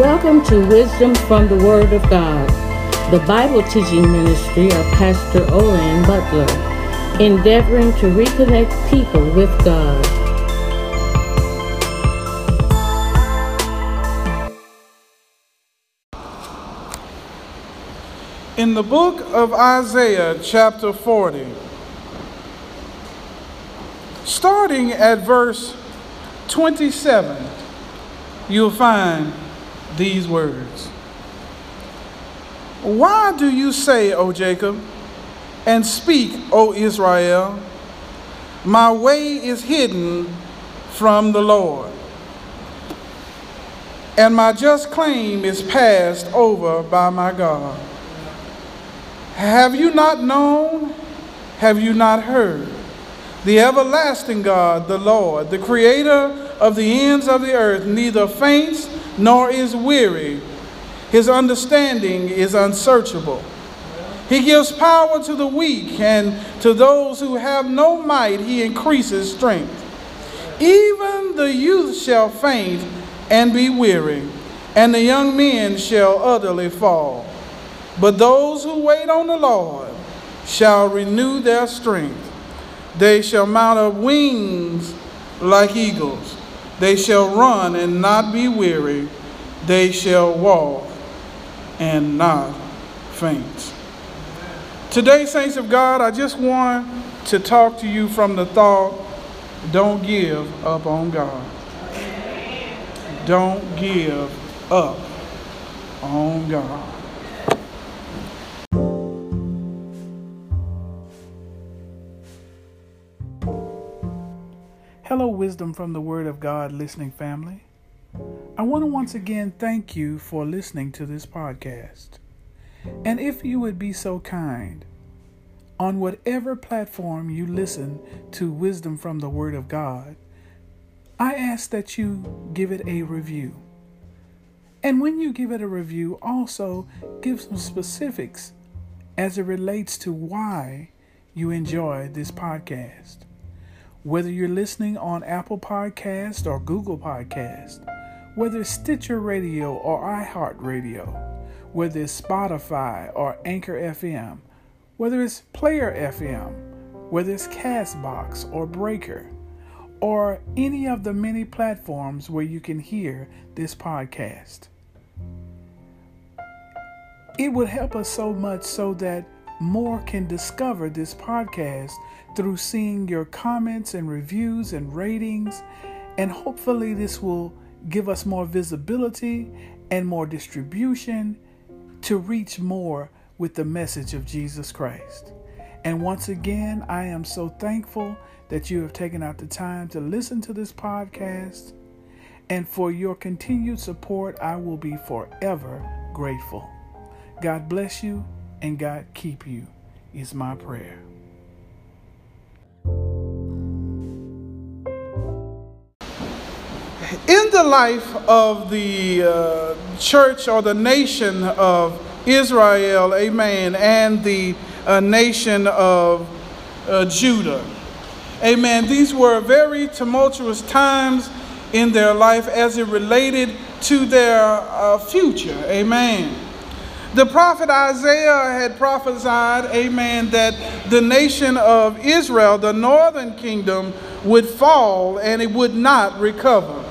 Welcome to Wisdom from the Word of God, the Bible teaching ministry of Pastor Olan Butler, endeavoring to reconnect people with God. In the book of Isaiah, chapter 40, starting at verse 27, you'll find these words Why do you say, O Jacob, and speak, O Israel, my way is hidden from the Lord, and my just claim is passed over by my God? Have you not known? Have you not heard? The everlasting God, the Lord, the creator of the ends of the earth, neither faints nor is weary. His understanding is unsearchable. He gives power to the weak, and to those who have no might, he increases strength. Even the youth shall faint and be weary, and the young men shall utterly fall. But those who wait on the Lord shall renew their strength. They shall mount up wings like eagles. They shall run and not be weary. They shall walk and not faint. Today, saints of God, I just want to talk to you from the thought don't give up on God. Don't give up on God. Hello, wisdom from the Word of God listening family. I want to once again thank you for listening to this podcast. And if you would be so kind, on whatever platform you listen to Wisdom from the Word of God, I ask that you give it a review. And when you give it a review, also give some specifics as it relates to why you enjoy this podcast. Whether you're listening on Apple Podcast or Google Podcast, whether it's Stitcher Radio or iHeartRadio, whether it's Spotify or Anchor FM, whether it's Player FM, whether it's Castbox or Breaker, or any of the many platforms where you can hear this podcast. It would help us so much so that more can discover this podcast through seeing your comments and reviews and ratings. And hopefully, this will give us more visibility and more distribution to reach more with the message of Jesus Christ. And once again, I am so thankful that you have taken out the time to listen to this podcast. And for your continued support, I will be forever grateful. God bless you and God keep you, is my prayer. In the life of the uh, church or the nation of Israel, amen, and the uh, nation of uh, Judah, amen, these were very tumultuous times in their life as it related to their uh, future, amen. The prophet Isaiah had prophesied, amen, that the nation of Israel, the northern kingdom, would fall and it would not recover.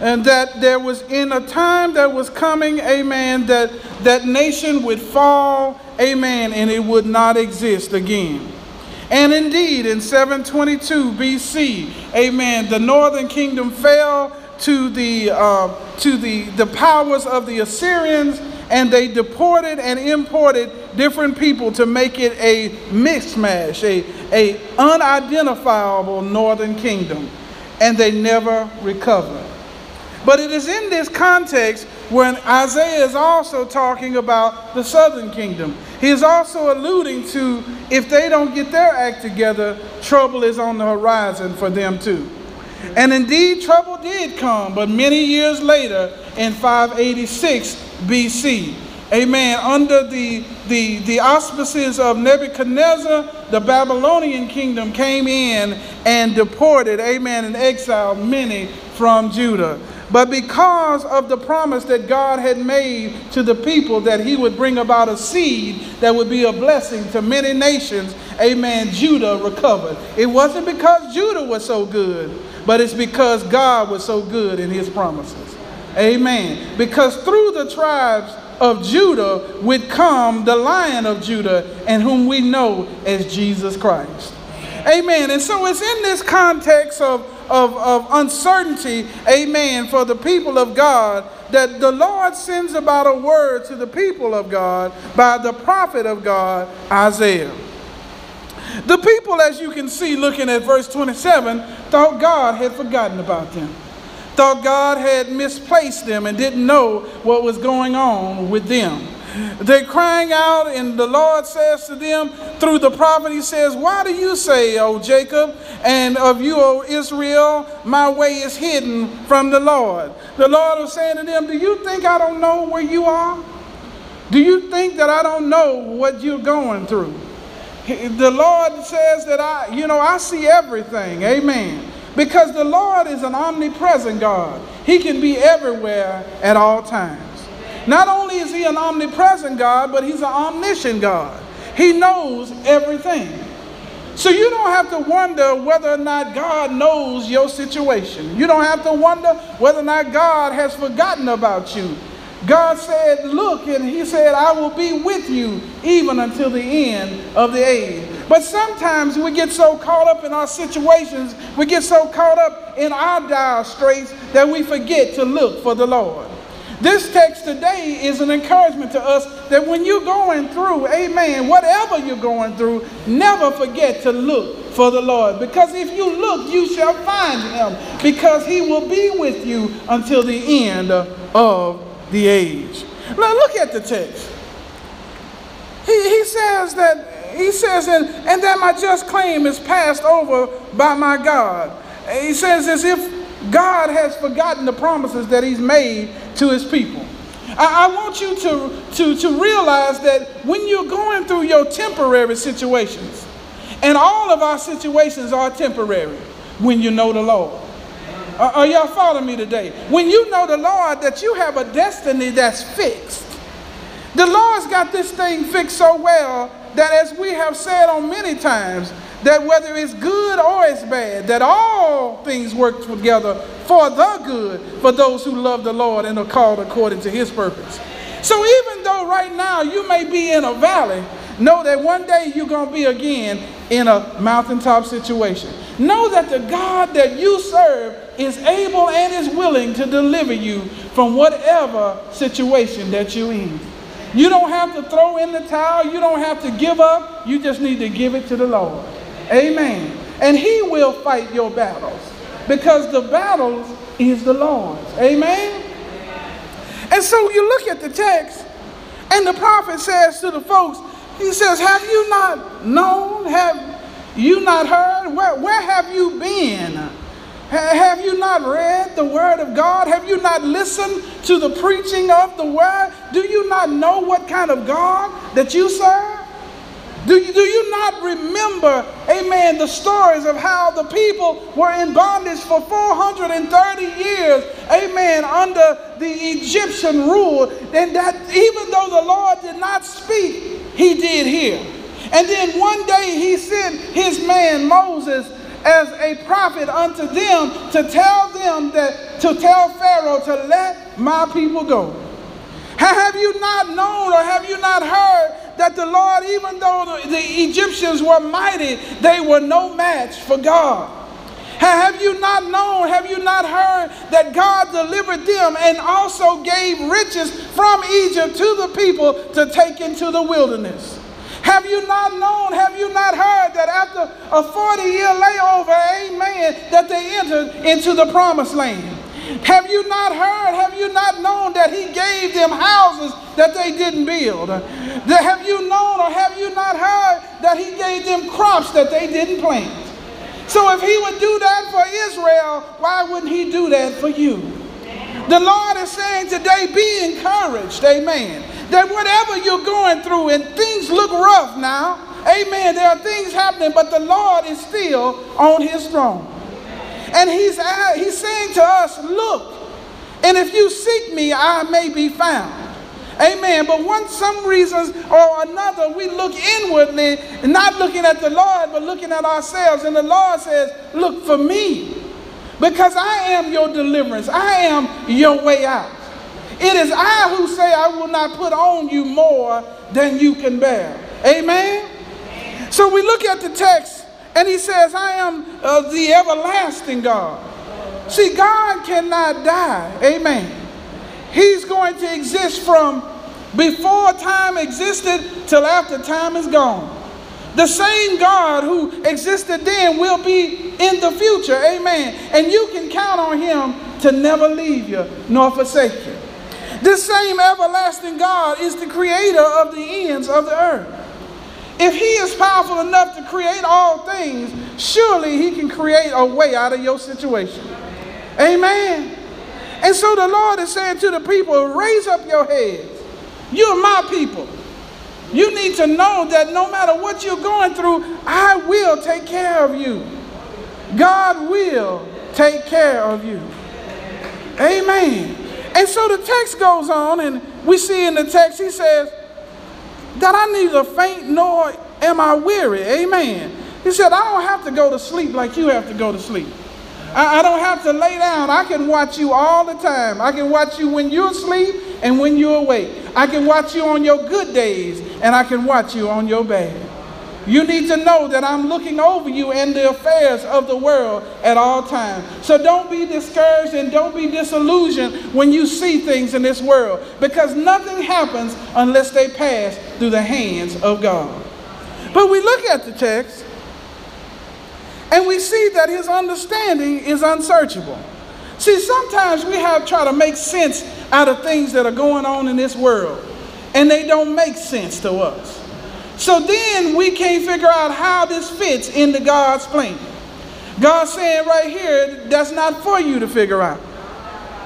And that there was in a time that was coming, amen, that that nation would fall, amen, and it would not exist again. And indeed, in 722 BC, amen, the northern kingdom fell to the, uh, to the, the powers of the Assyrians and they deported and imported different people to make it a mishmash, a, a unidentifiable northern kingdom, and they never recovered. But it is in this context when Isaiah is also talking about the southern kingdom. He is also alluding to if they don't get their act together, trouble is on the horizon for them too. And indeed, trouble did come, but many years later, in 586 BC, amen, under the, the, the auspices of Nebuchadnezzar, the Babylonian kingdom came in and deported, amen, and exiled many from Judah. but because of the promise that God had made to the people that he would bring about a seed that would be a blessing to many nations, amen, Judah recovered. It wasn't because Judah was so good, but it's because God was so good in his promises. Amen. Because through the tribes of Judah would come the lion of Judah, and whom we know as Jesus Christ. Amen. And so it's in this context of, of, of uncertainty, amen, for the people of God that the Lord sends about a word to the people of God by the prophet of God, Isaiah. The people, as you can see looking at verse 27, thought God had forgotten about them thought God had misplaced them and didn't know what was going on with them. They're crying out, and the Lord says to them through the prophet, He says, Why do you say, O Jacob, and of you, O Israel, my way is hidden from the Lord? The Lord was saying to them, Do you think I don't know where you are? Do you think that I don't know what you're going through? The Lord says that I, you know, I see everything. Amen. Because the Lord is an omnipresent God. He can be everywhere at all times. Not only is he an omnipresent God, but he's an omniscient God. He knows everything. So you don't have to wonder whether or not God knows your situation. You don't have to wonder whether or not God has forgotten about you. God said, Look, and He said, I will be with you even until the end of the age. But sometimes we get so caught up in our situations, we get so caught up in our dire straits that we forget to look for the Lord. This text today is an encouragement to us that when you're going through, amen, whatever you're going through, never forget to look for the Lord. Because if you look, you shall find him, because he will be with you until the end of the age. Now look at the text. He, he says that he says, and, and that my just claim is passed over by my God. He says, as if God has forgotten the promises that he's made to his people. I, I want you to, to, to realize that when you're going through your temporary situations, and all of our situations are temporary when you know the Lord. Are y'all following me today? When you know the Lord, that you have a destiny that's fixed. The Lord's got this thing fixed so well that as we have said on many times, that whether it's good or it's bad, that all things work together for the good for those who love the Lord and are called according to his purpose. So even though right now you may be in a valley, know that one day you're going to be again in a mountaintop situation. Know that the God that you serve is able and is willing to deliver you from whatever situation that you're in. You don't have to throw in the towel. You don't have to give up. You just need to give it to the Lord. Amen. And He will fight your battles because the battles is the Lord's. Amen. And so you look at the text, and the prophet says to the folks, he says, Have you not known? Have you not heard? Where, where have you been? Have you not read the word of God? Have you not listened to the preaching of the word? Do you not know what kind of God that you serve? Do you, do you not remember, amen, the stories of how the people were in bondage for 430 years, amen, under the Egyptian rule, and that even though the Lord did not speak, he did hear. And then one day he sent his man Moses as a prophet unto them to tell them that, to tell Pharaoh to let my people go. Have you not known or have you not heard that the Lord, even though the, Egyptians were mighty, they were no match for God? Have you not known, have you not heard that God delivered them and also gave riches from Egypt to the people to take into the wilderness? Have you not known, have you not heard that after a 40 year layover, amen, that they entered into the promised land? Have you not heard, have you not known that he gave them houses that they didn't build? Have you known or have you not heard that he gave them crops that they didn't plant? So if he would do that for Israel, why wouldn't he do that for you? The Lord is saying today, be encouraged, amen that whatever you're going through and things look rough now, amen, there are things happening, but the Lord is still on his throne. And he's, uh, he's saying to us, look, And if you seek me, I may be found. Amen. But one some reasons or another, we look inwardly, not looking at the Lord, but looking at ourselves. And the Lord says, Look for me. Because I am your deliverance. I am your way out. It is I who say I will not put on you more than you can bear. Amen. So we look at the text and he says, I am uh, the everlasting God. See, God cannot die. Amen. He's going to exist from before time existed till after time is gone. The same God who existed then will be in the future. Amen. And you can count on him to never leave you nor forsake you. This same everlasting God is the creator of the ends of the earth. If he is powerful enough to create all things, surely he can create a way out of your situation. Amen. And so the Lord is saying to the people, raise up your heads. You're my people. You need to know that no matter what you're going through, I will take care of you. God will take care of you. Amen. And so the text goes on, and we see in the text, he says, that I neither faint nor am I weary. Amen. He said, I don't have to go to sleep like you have to go to sleep. I, I don't have to lay down. I can watch you all the time. I can watch you when you're asleep and when you're awake. I can watch you on your good days and I can watch you on your bad. You need to know that I'm looking over you and the affairs of the world at all times. So don't be discouraged and don't be disillusioned when you see things in this world because nothing happens unless they pass through the hands of God. But we look at the text and we see that his understanding is unsearchable. See, sometimes we have try to make sense out of things that are going on in this world, and they don't make sense to us. So then we can't figure out how this fits into God's plan. God's saying right here, that's not for you to figure out.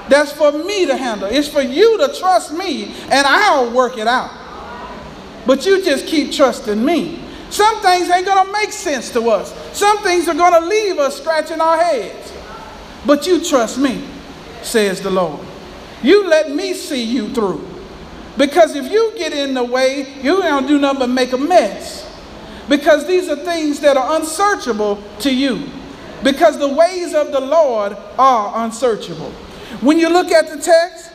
That's for me to handle. It's for you to trust me, and I'll work it out. But you just keep trusting me. Some things ain't going to make sense to us. Some things are going to leave us scratching our heads. But you trust me, says the Lord. You let me see you through. Because if you get in the way, you don't do nothing but make a mess. Because these are things that are unsearchable to you. Because the ways of the Lord are unsearchable. When you look at the text,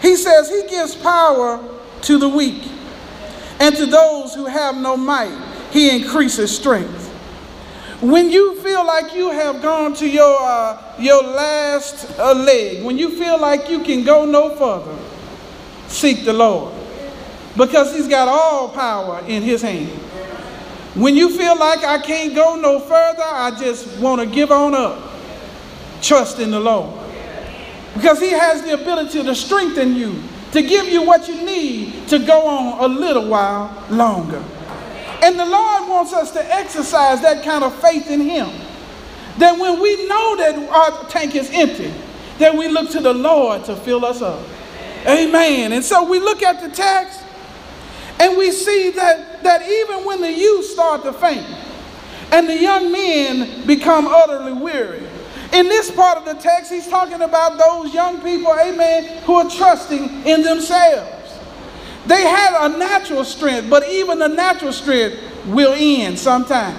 he says he gives power to the weak and to those who have no might he increases strength. When you feel like you have gone to your, uh, your last uh, leg, when you feel like you can go no further, seek the Lord because he's got all power in his hand. When you feel like I can't go no further, I just want to give on up. Trust in the Lord. Because he has the ability to strengthen you, to give you what you need to go on a little while longer. And the Lord wants us to exercise that kind of faith in Him. That when we know that our tank is empty, that we look to the Lord to fill us up. Amen. And so we look at the text and we see that, that even when the youth start to faint and the young men become utterly weary, in this part of the text, he's talking about those young people, amen, who are trusting in themselves. They had a natural strength, but even the natural strength will end sometime.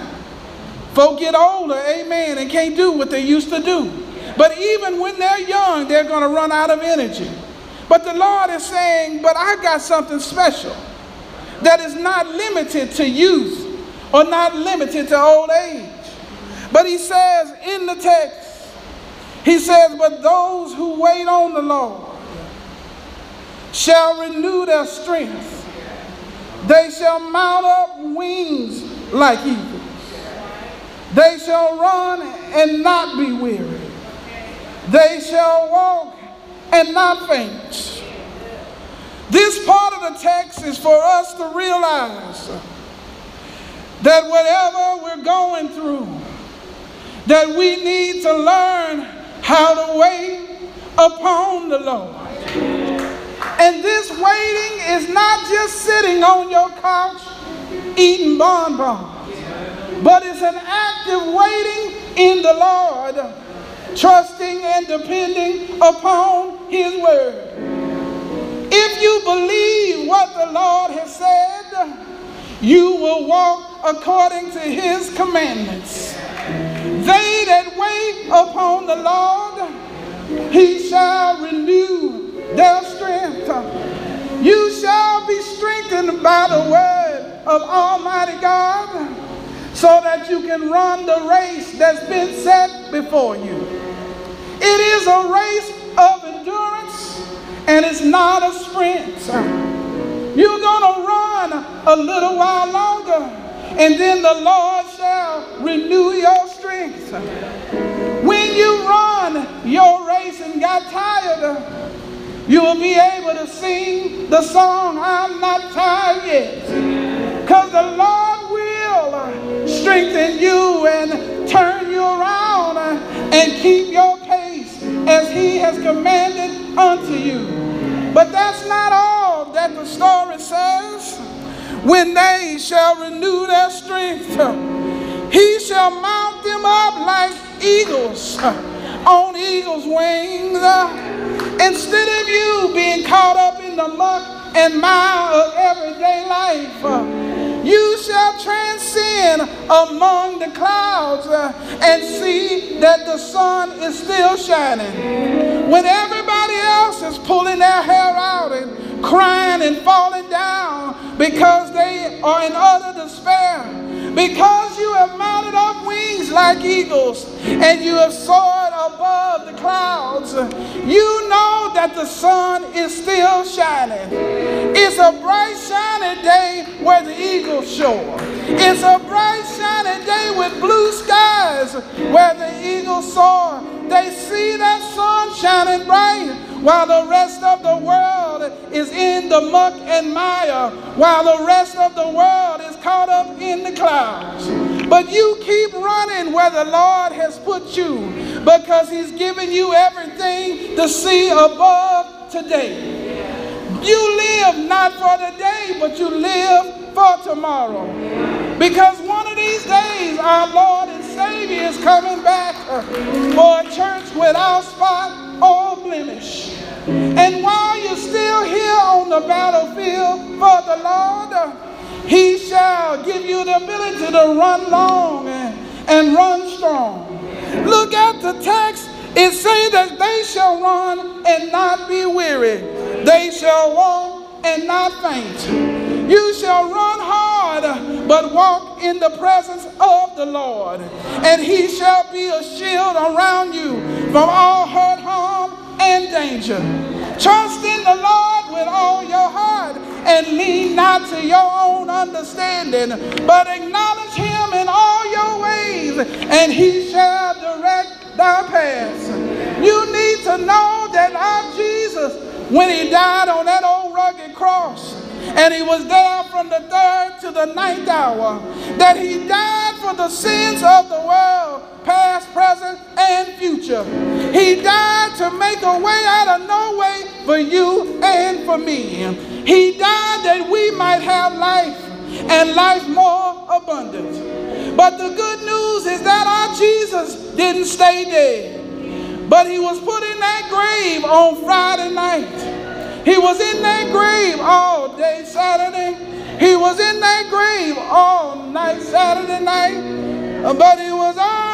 Folk get older, amen, and can't do what they used to do. But even when they're young, they're going to run out of energy. But the Lord is saying, but I got something special that is not limited to youth or not limited to old age. But he says in the text, he says, but those who wait on the Lord shall renew their strength. They shall mount up wings like eagles. They shall run and not be weary. They shall walk and not faint. This part of the text is for us to realize that whatever we're going through, that we need to learn how to wait upon the Lord. And this waiting is not just sitting on your couch eating bonbons, but it's an active waiting in the Lord, trusting and depending upon his word. If you believe what the Lord has said, you will walk according to his commandments. They that wait upon the Lord, he shall renew their strength. You shall be strengthened by the word of Almighty God so that you can run the race that's been set before you. It is a race and it's not a sprint. You're going to run a little while longer and then the Lord shall renew your strength. When you run your race and got tired, you'll be able to sing the song, I'm not tired yet. Because the Lord will strengthen you and turn you around and keep your pace as He has commanded unto you. But that's not all that the story says. When they shall renew their strength, He shall mount them up like eagles on eagle's wings. Instead of you being caught up in the muck and mire of everyday life, you shall transcend among the clouds and see that the sun is still shining. When everybody else is pulling their hair out and crying and falling down because they are in utter despair, because you have mounted up wings like eagles and you have soared above the clouds, you know that the sun is still shining. It's a bright, shiny day where the eagles soar. It's a bright, shiny day with blue skies where the eagles soar. They see that shining bright while the rest of the world is in the muck and mire, while the rest of the world is caught up in the clouds. But you keep running where the Lord has put you because He's given you everything to see above today. You live not for today, but you live for tomorrow. Because one of these days, our Lord and Savior is coming back for a church without spot or blemish. And while you're still here on the battlefield for the Lord, He shall give you the ability to run long and, and run strong. Look at the text. It says that they shall run and not be weary. They shall walk and not faint. You shall run hard, but walk in the presence of the Lord. And he shall be a shield around you from all hurt, harm, and danger. Trust in the Lord with all your heart and lean not to your own understanding, but acknowledge him in all your ways, and he shall direct thy paths. You need to know that our Jesus, when he died on that old rugged cross, and he was there from the third to the ninth hour, that he died for the sins of the world, past, present, and future. He died to make a way out of no way for you and for me. He died that we might have life and life more abundant. But the good news is that our Jesus didn't stay dead, but he was put in that grave on Friday night. He was in that grave all day Saturday. He was in that grave all night Saturday night. But he was early,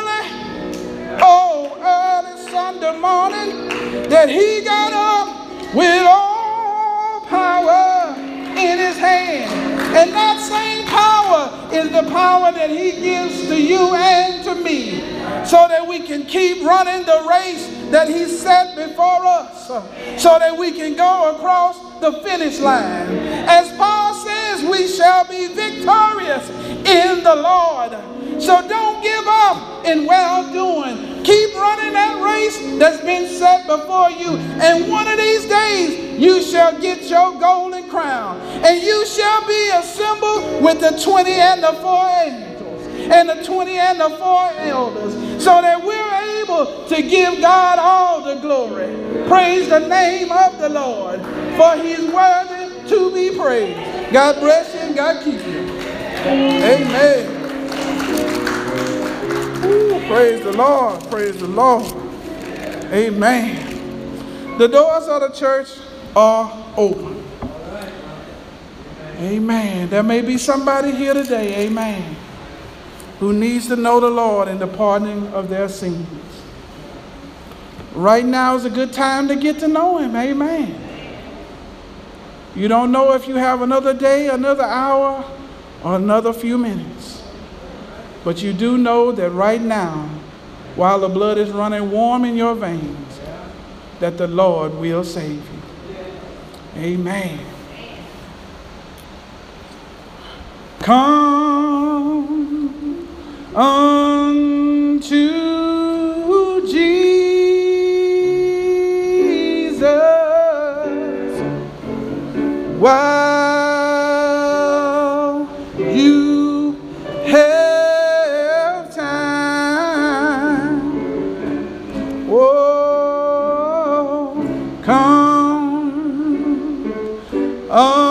that he got up with all power in his hand. And that same power is the power that he gives to you and to me so that we can keep running the race that he set before us so that we can go across the finish line. As Paul says, we shall be victorious in the Lord. So don't give up in well doing. Keep running that race that's been set before you. And one of these days, you shall get your golden crown. And you shall be assembled with the 20 and the four angels and the 20 and the four elders so that we're able to give God all the glory. Praise the name of the Lord, for he's worthy to be praised. God bless you and God keep you. Amen. Praise the Lord. Praise the Lord. Amen. The doors of the church are open. Amen. There may be somebody here today, amen, who needs to know the Lord and the pardoning of their sins. Right now is a good time to get to know Him, amen. You don't know if you have another day, another hour, or another few minutes. But you do know that right now, while the blood is running warm in your veins, that the Lord will save you. Amen. Come unto Jesus while Oh,